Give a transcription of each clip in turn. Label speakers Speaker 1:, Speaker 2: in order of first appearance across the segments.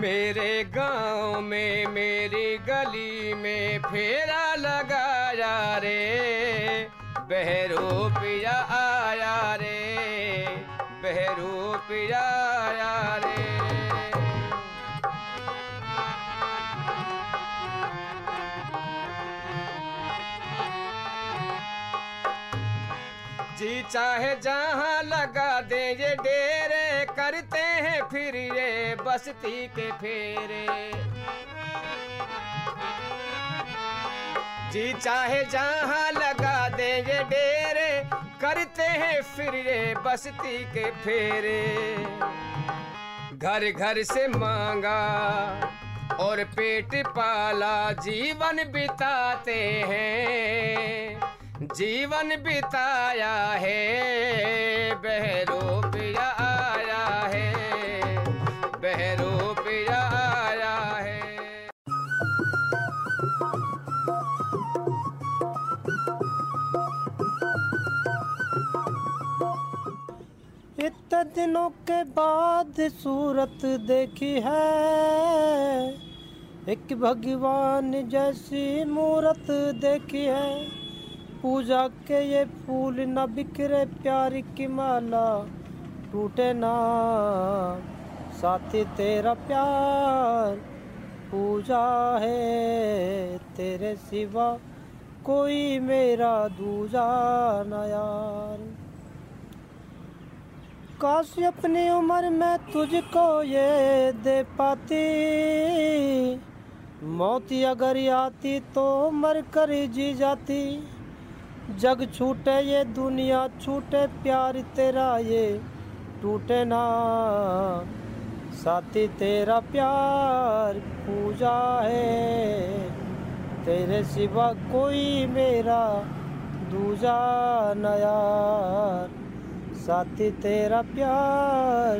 Speaker 1: मेरे गाँव में, मेरी गली में फेरा लगाया रे। बहरू पिया आया रे, बहरू पिया आया रे। जी चाहे जहाँ लगा दे ये डेरे ये बस्ती के फेरे। जी चाहे जहाँ लगा दे ये डेरे, करते हैं फिर ये बस्ती के फेरे। घर घर से मांगा और पेट पाला, जीवन बिताते हैं। जीवन बिताया है बहरू
Speaker 2: दिनों के बाद सूरत देखी है। एक भगवान जैसी मूरत देखी है। पूजा के ये फूल न बिखरे, प्यार की माला टूटे ना। साथी तेरा प्यार पूजा है, तेरे सिवा कोई मेरा दूजा न यार। काश अपनी उम्र में तुझको ये दे पाती। मौत अगर आती तो मर कर जी जाती। जग छूटे ये, दुनिया छूटे, प्यार तेरा ये टूटे ना। साथी तेरा प्यार पूजा है, तेरे सिवा कोई मेरा दूजा न यार। साथी तेरा प्यार,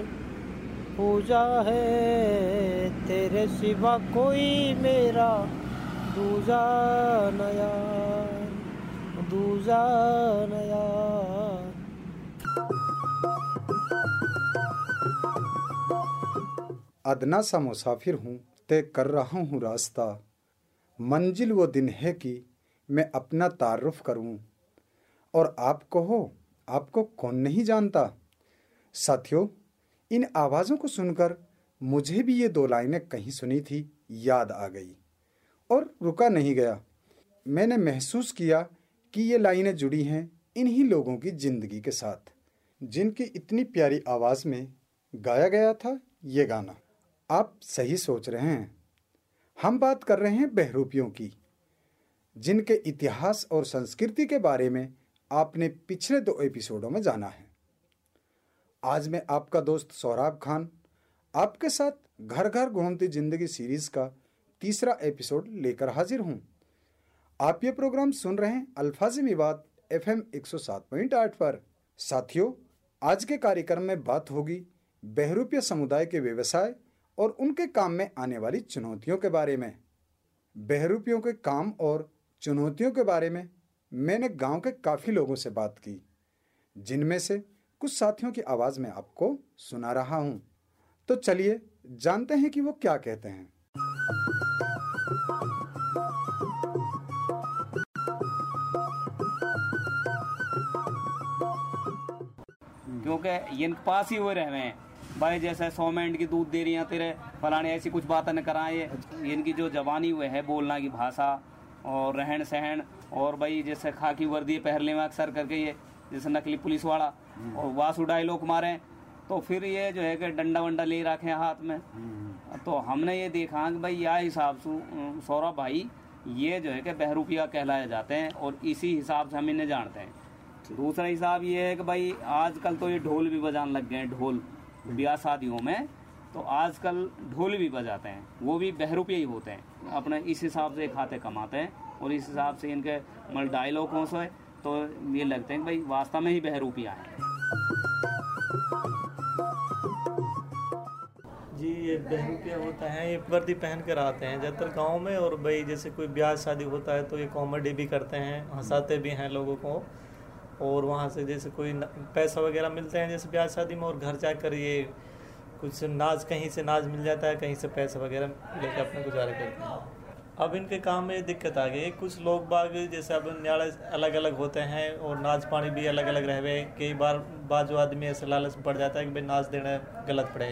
Speaker 2: पूजा है तेरे सिवा कोई मेरा, दूजा नया दूजा न यार।
Speaker 3: अदना सा मुसाफिर हूँ, तय कर रहा हूँ रास्ता। मंजिल वो दिन है कि मैं अपना तारुफ करूँ। और आप कहो आपको कौन नहीं जानता? साथियों, इन आवाज़ों को सुनकर मुझे भी ये दो लाइनें कहीं सुनी थी, याद आ गई। और रुका नहीं गया। मैंने महसूस किया कि ये लाइनें जुड़ी हैं इन्हीं लोगों की ज़िंदगी के साथ, जिनकी इतनी प्यारी आवाज़ में गाया गया था ये गाना। आप सही सोच रहे हैं। हम बात कर रहे हैं बहरूपियों की, जिनके इतिहास और संस्कृति के बारे में आपने पिछले दो एपिसोडों में जाना है। आज मैं आपका दोस्त सौराब खान, आपके साथ घर घर घूमती ज़िंदगी सीरीज़ का तीसरा एपिसोड लेकर हाजिर हूँ। आप ये प्रोग्राम सुन रहे हैं अल्फाजी विवाद एफ़ एम एक पर। साथियों, आज के कार्यक्रम में बात होगी बहरूपीय समुदाय के व्यवसाय और उनके काम में आने वाली चुनौतियों के बारे में। बहरूपियों के काम और चुनौतियों के बारे में मैंने गाँव के काफ़ी लोगों से बात की, जिनमें से कुछ साथियों की आवाज़ में आपको सुना रहा हूँ। तो चलिए, जानते हैं कि वो क्या कहते हैं।
Speaker 4: क्योंकि इनके पास ही वो रहे हैं। भाई जैसे सौ मिनट की दूध दे रही हैं तेरे, फलाने ऐसी कुछ बातें न कराए। इनकी जो जवानी हुए है बोलना की भाषा और रहन सहन और भाई जैसे खाकी वर्दी पहन ले अक्सर करके ये जैसे नकली पुलिस वाला और वासु डायलॉग मारे तो फिर ये जो है कि डंडा वंडा ले रखे हाथ में। तो हमने ये देखा कि भाई यह हिसाब से सौरभ भाई ये जो है कि बहरूपिया कहलाए जाते हैं और इसी हिसाब से हम इन्हें जानते हैं। दूसरा हिसाब ये है कि भाई आजकल तो ये ढोल भी बजाने लग गए हैं ढोल ब्याह शादियों में तो आजकल ढोल भी बजाते हैं वो भी बहरूपे ही होते हैं अपने इस हिसाब से खाते कमाते हैं। और इस हिसाब से इनके मतलब डायलॉग डायलॉगों से तो ये लगते हैं भाई वास्तव में ही बहरूपिया हैं।
Speaker 5: जी, ये बहरूपिया होता है, ये वर्दी पहन कर आते हैं, ज़्यादातर गाँव में, और भाई जैसे कोई ब्याह शादी होता है तो ये कॉमेडी भी करते हैं, हंसाते भी हैं लोगों को, और वहाँ से जैसे कोई पैसा वगैरह मिलते हैं जैसे ब्याह शादी में, और घर जाकर ये कुछ नाज, कहीं से नाज मिल जाता है, कहीं से पैसा वगैरह लेकर अपना गुजारा करते हैं। अब इनके काम में दिक्कत आ गई। कुछ लोग बाग, जैसे अब न्याड़े अलग अलग होते हैं और नाच पानी भी अलग अलग रहे कई बार बाजू आदमी ऐसे लालच पड़ जाता है कि भाई नाच देना गलत पड़े।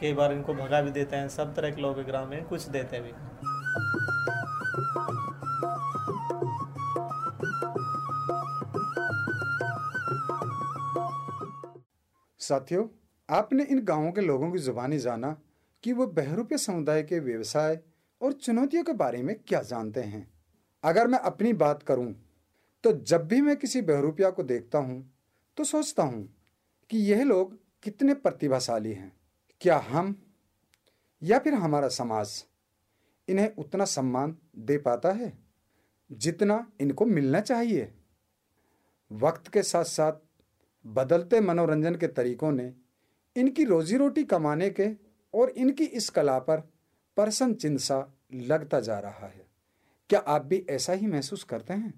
Speaker 5: कई बार इनको भगा भी देते हैं। सब तरह के लोग ग्राम में कुछ देते भी।
Speaker 3: साथियों, आपने इन गाँवों के लोगों की जुबानी जाना कि वो बहरूपे समुदाय के व्यवसाय और चुनौतियों के बारे में क्या जानते हैं? अगर मैं अपनी बात करूँ तो जब भी मैं किसी बहरूपिया को देखता हूँ तो सोचता हूँ कि यह लोग कितने प्रतिभाशाली हैं। क्या हम या फिर हमारा समाज इन्हें उतना सम्मान दे पाता है जितना इनको मिलना चाहिए? वक्त के साथ साथ बदलते मनोरंजन के तरीकों ने इनकी रोजी रोटी कमाने के और इनकी इस कला पर परसन चिन्ह सा लगता जा रहा है। क्या आप भी ऐसा ही महसूस करते हैं?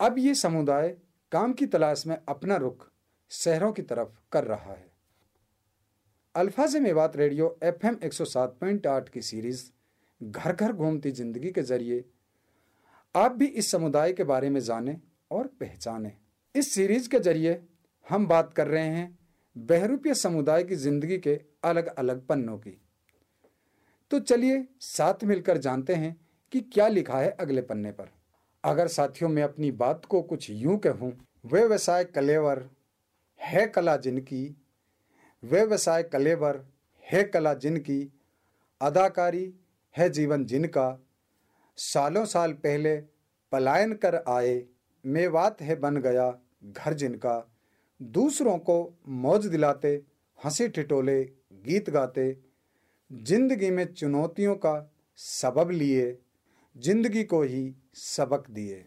Speaker 3: अब ये समुदाय काम की तलाश में अपना रुख शहरों की तरफ़ कर रहा है। Alfaz Mewat radio F M की सीरीज़ घर घर घूमती ज़िंदगी के ज़रिए। आप भी इस समुदाय के बारे में जाने और पहचाने। इस सीरीज़ के ज़रिए हम बात कर रहे हैं बहरूपीय समुदाय की ज़िंदगी के अलग अलग पन्नों की। तो चलिए साथ मिलकर जानते हैं कि क्या लिखा है अगले पन्ने पर। अगर साथियों में अपनी बात को कुछ यूँ कहूँ, वे व्यवसाय कलेवर है कला जिनकी व्यवसाय कलेवर है कला जिनकी, अदाकारी है जीवन जिनका, सालों साल पहले पलायन कर आए मेवात है बन गया घर जिनका, दूसरों को मौज दिलाते, हँसी ठिटोले गीत गाते ज़िंदगी में चुनौतियों का सबब लिए, ज़िंदगी को ही सबक दिए।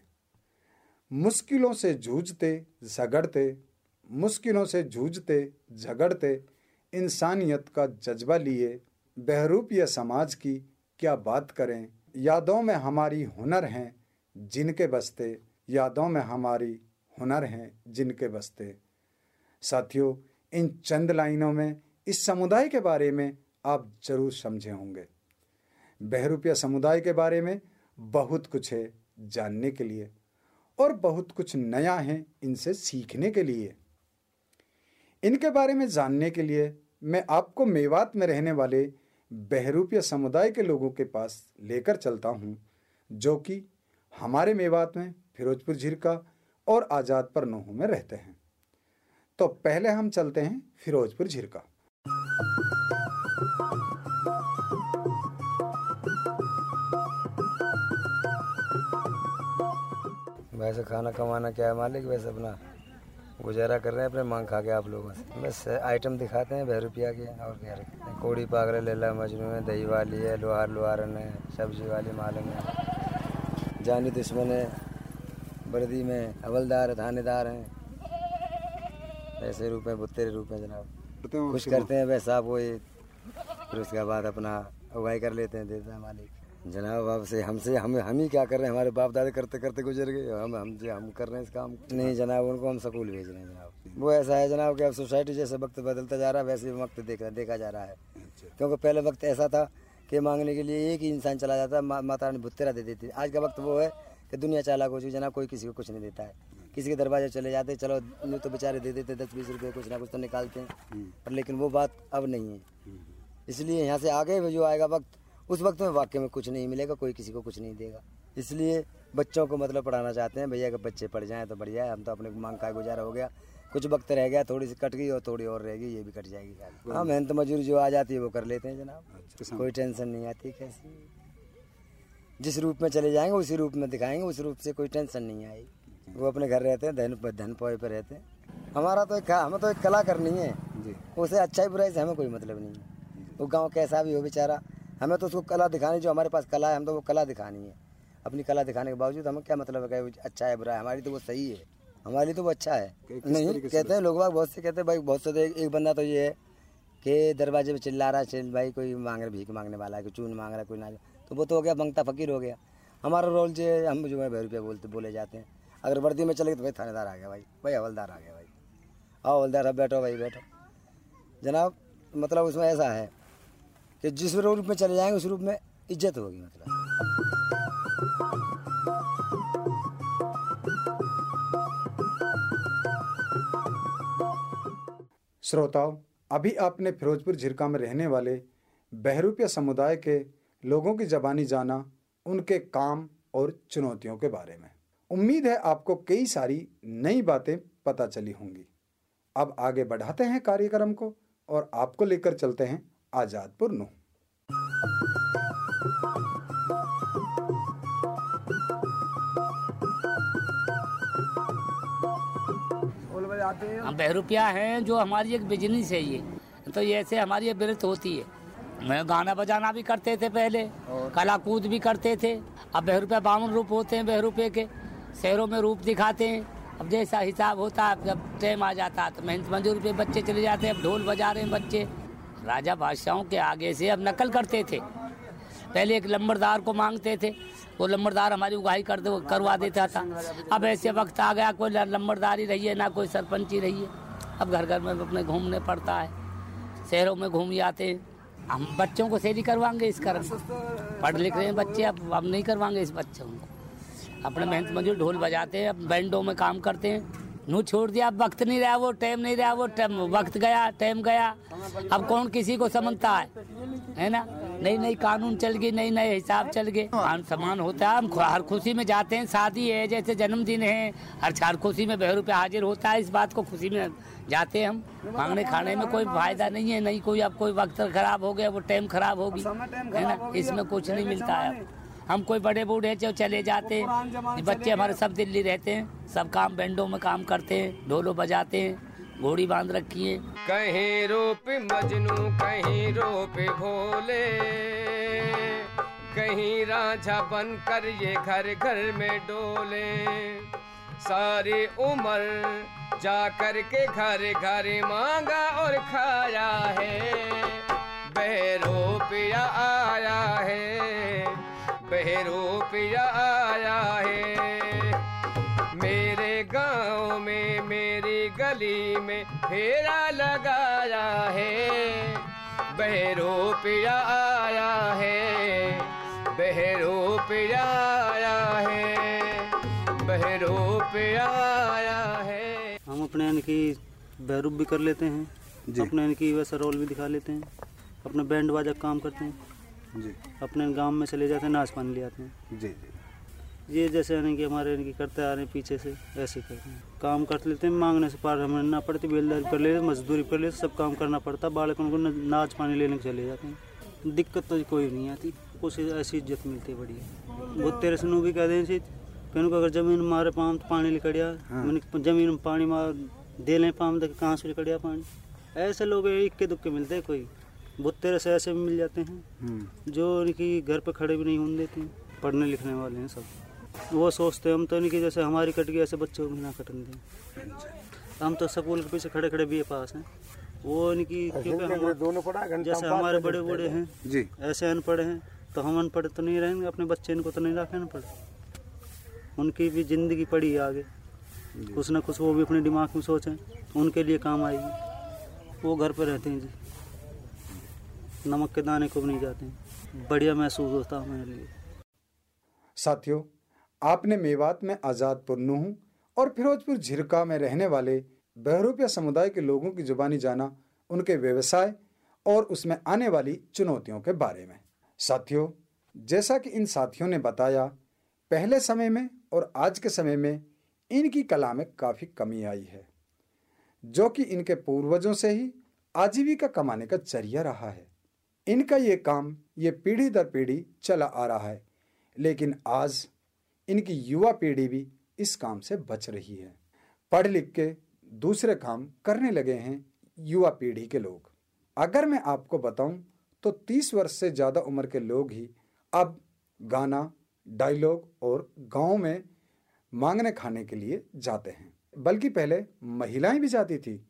Speaker 3: मुश्किलों से जूझते, झगड़ते, मुश्किलों से जूझते, झगड़ते इंसानियत का जज्बा लिए बहरूपीय समाज की क्या बात करें? यादों में हमारी हुनर हैं जिनके बसते, यादों में हमारी हुनर हैं जिनके बसते। साथियों, इन चंद लाइनों में, इस समुदाय के बारे में आप ज़रूर समझे होंगे। बहरूपिया समुदाय के बारे में बहुत कुछ है जानने के लिए और बहुत कुछ नया है इनसे सीखने के लिए। इनके बारे में जानने के लिए मैं आपको मेवात में रहने वाले बहरूपिया समुदाय के लोगों के पास लेकर चलता हूँ, जो कि हमारे मेवात में फिरोजपुर झिरका और आज़ाद पर नोहू में रहते हैं। तो पहले हम चलते हैं फिरोजपुर झिरका।
Speaker 6: वैसे खाना कमाना क्या है? मालिक वैसे अपना गुजारा कर रहे हैं अपने मांग खा के आप लोगों से। बस आइटम दिखाते हैं बह रुपया के और क्या रखते हैं कोड़ी पागड़े लेला मजनू है दही वाली है लोहार लोहारन है सब्ज़ी वाली मालूम है। जानी दुश्मन है वर्दी में हवलदार थानेदार हैं। ऐसे रूप में बुत्तेरे रूप में जनाब कुछ करते हैं वैसा वही फिर उसके बाद अपना उगाई कर लेते हैं देता है मालिक। जनाब अब से हमसे हम हम ही क्या कर रहे हैं? हमारे बाप दादा करते करते गुजर गए। हम हम जो हम कर रहे हैं इस काम। नहीं जनाब उनको हम स्कूल भेज रहे हैं जनाब। वो ऐसा है जनाब कि अब सोसाइटी जैसे वक्त बदलता जा रहा है वैसे वक्त देखा देखा जा रहा है। क्योंकि पहले वक्त ऐसा था कि मांगने के लिए एक ही इंसान चला जाता मा, माता रानी भुत्तेरा दे देती। आज का वक्त वो है कि दुनिया चालाक हो चुकी जनाब कोई किसी को कुछ नहीं देता है। किसी के दरवाजे चले जाते चलो नहीं तो बेचारे दे देते दस बीस रुपये कुछ ना कुछ तो निकालते हैं। पर लेकिन वो बात अब नहीं है। इसलिए यहाँ से आगे जो आएगा वक्त उस वक्त में वाक्य में कुछ नहीं मिलेगा कोई किसी को कुछ नहीं देगा। इसलिए बच्चों को मतलब पढ़ाना चाहते हैं भैया अगर बच्चे पढ़ जाएँ तो बढ़िया है हम तो अपने मांग का गुजारा हो गया। कुछ वक्त रह गया थोड़ी सी कट गई और थोड़ी और रहेगी ये भी कट जाएगी हाँ मेहनत मजूरी जो आ जाती है वो कर लेते हैं जनाब। कोई टेंशन नहीं आती कैसी? जिस रूप में चले जाएँगे उसी रूप में दिखाएँगे उस रूप से कोई टेंशन नहीं आएगी। वो अपने घर रहते हैं धन धन पोए पर रहते हैं। हमारा तो एक हमें तो एक कला करनी है। उसे अच्छाई बुराई से हमें कोई मतलब नहीं है। वो गाँव कैसा भी हो बेचारा हमें तो उसको कला दिखानी जो हमारे पास कला है हम तो वो कला दिखानी है। अपनी कला दिखाने के बावजूद हमें क्या मतलब है कि अच्छा है बुरा है? हमारी तो वो सही है। हमारे लिए तो वो अच्छा है। नहीं कहते हैं लोग बाग बहुत से कहते हैं भाई बहुत से तो एक बंदा तो ये है कि दरवाजे पे चिल्ला रहा है चल भाई कोई मांग रहा भीख मांगने वाला है कोई चून मांग रहा है कोई ना तो वो तो हो गया मंगता फकीर हो गया। हमारा रोल जो है हम जो है भाई रुपये बोलते बोले जाते हैं। अगर वर्दी में चले गए तो भाई थानेदार आ गया भाई। भाई हवलदार आ गया भाई। आओ हवलदार अब बैठो भाई बैठो। जनाब मतलब उसमें ऐसा है कि जिस रूप में चले जाएँगे, उस रूप में इज़्ज़त होगी मतलब।
Speaker 3: श्रोताओं, अभी आपने फिरोजपुर झिरका में रहने वाले बहरूपिया समुदाय के लोगों की जबानी जाना, उनके काम और चुनौतियों के बारे में। उम्मीद है आपको कई सारी नई बातें पता चली होंगी। अब आगे बढ़ाते हैं कार्यक्रम को और आपको लेकर चलते हैं आजादपुर नूह
Speaker 7: हम बहरूपिया हैं जो हमारी एक बिज़नेस है ये। तो ये ऐसे हमारी बिरत होती है। मैं गाना बजाना भी करते थे पहले कला कूद भी करते थे। अब बहरूपिया बावन रूप होते हैं बहरूपे के। शहरों में रूप दिखाते हैं। अब जैसा हिसाब होता है जब टाइम आ जाता है तो मेहनत मजदूर पे बच्चे चले जाते हैं। अब ढोल बजा रहे हैं बच्चे। राजा बादशाहों के आगे से अब नकल करते थे। पहले एक लंबरदार को मांगते थे, वो लंबरदार हमारी उगाही कर करवा देता था। अब ऐसे वक्त आ गया, कोई लंबरदारी रही है, ना कोई सरपंची रही है। अब घर घर में अपने घूमने पड़ता है, शहरों में घूम जाते हैं। हम बच्चों को सेरी करवाएँगे इस कारण। पढ़ लिख रहे हैं बच्चे, अब अब नहीं करवाएँगे इस बच्चों को। अपने मेहनत मजदूर ढोल बजाते हैं, अब बैंडों में काम करते हैं। नू छोड़ दिया अब वक्त नहीं रहा वो टाइम नहीं रहा वो टाइम वक्त गया टाइम गया। अब कौन किसी को समझता है? है ना? नई नई कानून चल गई नई नए हिसाब चल गए। मान सम्मान होता है हम हर खुशी में जाते हैं शादी है जैसे जन्मदिन है हर हर खुशी में बहरू पे हाजिर होता है इस बात को खुशी में जाते हैं हम। मांगने खाने में कोई फ़ायदा नहीं है नहीं कोई अब कोई वक्त खराब हो गया वो टाइम खराब होगी। है ना? इसमें कुछ नहीं मिलता है। हम कोई बड़े बूढ़े जो चले जाते हैं बच्चे हमारे सब दिल्ली रहते हैं सब काम बैंडों में काम करते हैं ढोलो बजाते हैं घोड़ी बाँध रखी है।
Speaker 1: कहीं रूप मजनू कहीं रूप भोले। कहीं राजा बनकर ये घर घर में डोले। सारी उम्र जा कर के घर घर मांगा और खाया है। बहरूपिया आया है बहरूपिया आया है। मेरे गाँव में मेरी गली में फेरा लगाया है। बहरूपिया आया है। बहरूपिया आया है। बहरूपिया आया है।
Speaker 8: हम अपने यानी कि बहरूप भी कर लेते हैं। अपने यानी कि वैसा रोल भी दिखा लेते हैं। अपने बैंड बाजा काम करते हैं।
Speaker 3: जी।
Speaker 8: अपने गाँव में चले जाते हैं नाच पानी ले आते हैं।
Speaker 3: जी जी।
Speaker 8: ये जैसे यानी कि हमारे यानी कि करते आ रहे हैं पीछे से ऐसे करते हैं। काम कर लेते हैं मांगने से पार हमें ना पड़ती बेलदार कर लेते मजदूरी कर लेते सब काम करना पड़ता बालकों को नाच पानी लेने चले जाते हैं। दिक्कत तो कोई नहीं आती कुछ ऐसी इज़्ज़त मिलती है बढ़िया वो तेरे से नू भी कह दें से कहने को अगर ज़मीन मारे पाम तो पानी लिकड़िया मैंने ज़मीन में पानी मार दे लें पाम तो कहाँ से लिकड़िया पानी? ऐसे लोग इक्के दुक्के मिलते हैं कोई। बहुत तेरे से ऐसे भी मिल जाते हैं।
Speaker 3: हम्म।
Speaker 8: जो इनकी घर पे खड़े भी नहीं होने देते हैं। पढ़ने लिखने वाले हैं सब। वो सोचते हैं हम तो इनकी जैसे हमारी कट गई ऐसे बच्चों को भी ना कटन दें। हम तो स्कूल के पीछे खड़े खड़े भी पास हैं। वो इनकी क्योंकि हम जैसे हमारे बड़े बूढ़े हैं
Speaker 3: जी।
Speaker 8: ऐसे अनपढ़ हैं तो हम अनपढ़ तो नहीं रहेंगे अपने बच्चे इनको तो नहीं रखे अनपढ़। उनकी भी ज़िंदगी पड़ी है आगे। कुछ ना कुछ वो भी अपने दिमाग में सोचें उनके लिए काम आएगी। वो घर पर रहते हैं जी। नमक के दाने को भी नहीं जाते बढ़िया महसूस होता है हमारे लिए।
Speaker 3: साथियों, आपने मेवात में आज़ादपुर नूह और फिरोजपुर झिरका में रहने वाले बहरूपिया समुदाय के लोगों की जुबानी जाना, उनके व्यवसाय और उसमें आने वाली चुनौतियों के बारे में। साथियों, जैसा कि इन साथियों ने बताया, पहले समय में और आज के समय में इनकी कला में काफ़ी कमी आई है, जो कि इनके पूर्वजों से ही आजीविका कमाने का ज़रिया रहा है। इनका ये काम, ये पीढ़ी दर पीढ़ी चला आ रहा है। लेकिन आज इनकी युवा पीढ़ी भी इस काम से बच रही है। पढ़ लिख के दूसरे काम करने लगे हैं युवा पीढ़ी के लोग। अगर मैं आपको बताऊँ तो तीस वर्ष से ज़्यादा उम्र के लोग ही अब गाना, डायलॉग और गाँव में मांगने खाने के लिए जाते हैं। बल्कि पहले महिलाएँ भी जाती थी,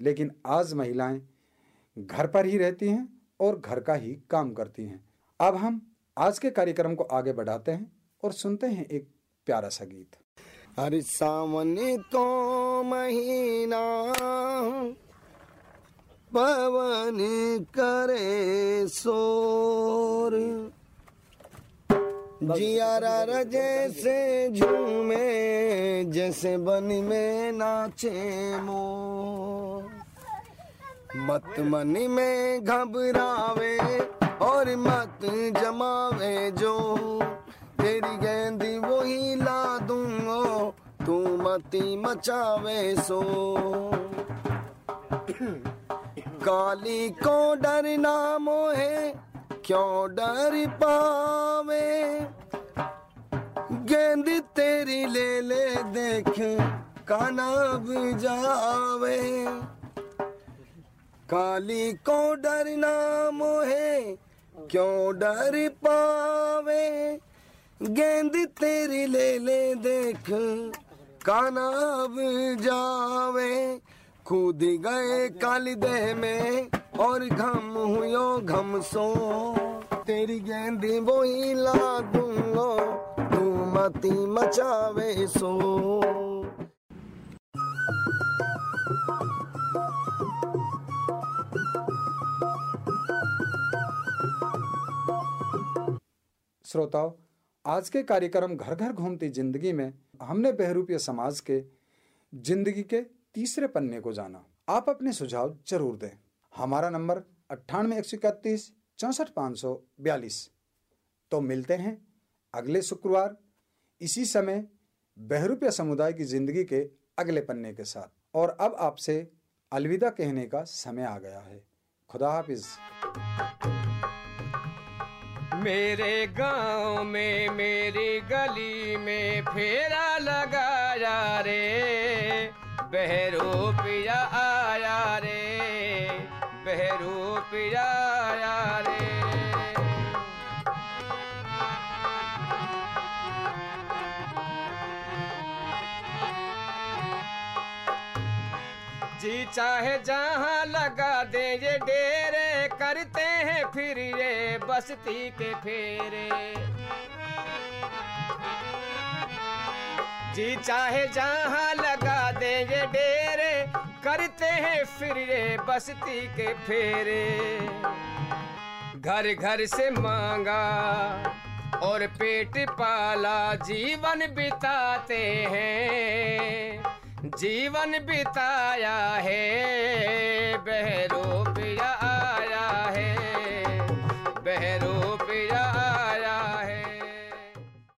Speaker 3: लेकिन आज महिलाएँ घर पर ही रहती हैं और घर का ही काम करती हैं। अब हम आज के कार्यक्रम को आगे बढ़ाते हैं और सुनते हैं एक प्यारा सा गीत।
Speaker 9: हर सावन को महीना पवन करे सोर जियारा रजे से झूमे जैसे बन में नाचे मोर। मत मन में घबरावे और मत जमावे जो। तेरी गेंदी वो ही ला दूंगो, तू मती मचावे सो। काली को डरना मोहे, क्यों डर पावे? गेंद तेरी ले ले देख, काना जावे। काली को डरना मोहे क्यों डर पावे? गेंद तेरी ले ले देख काना जावे। कूद गए काली देह में, और घम हुयो, घम सो। तेरी गेंदी वो ही ला दूंगो तू मती मचावे सो।
Speaker 3: श्रोताओं, आज के कार्यक्रम घर घर घूमती ज़िंदगी में हमने बहरूपीय समाज के, ज़िंदगी के तीसरे पन्ने को जाना। आप अपने सुझाव ज़रूर दें। हमारा नंबर अट्ठानवे, एक सौ इकतीस, चौंसठ, पाँच सौ बयालीस। तो मिलते हैं अगले शुक्रवार, इसी समय बहरूपीय समुदाय की ज़िंदगी के अगले पन्ने के साथ। और अब आपसे अलविदा कहने का समय आ गया है। खुदा हाफिज।
Speaker 1: मेरे गाँव में, मेरी गली में फेरा लगाया रे। बहरू पिया आया रे, बहरू पिया आया रे। जी चाहे जहाँ लगा दे ये डेरे बस्ती के फेरे। जी चाहे जहाँ लगा दे ये डेरे, करते हैं फिर ये बस्ती के फेरे। घर घर से मांगा और पेट पाला, जीवन बिताते हैं, जीवन बिताया है, बहरू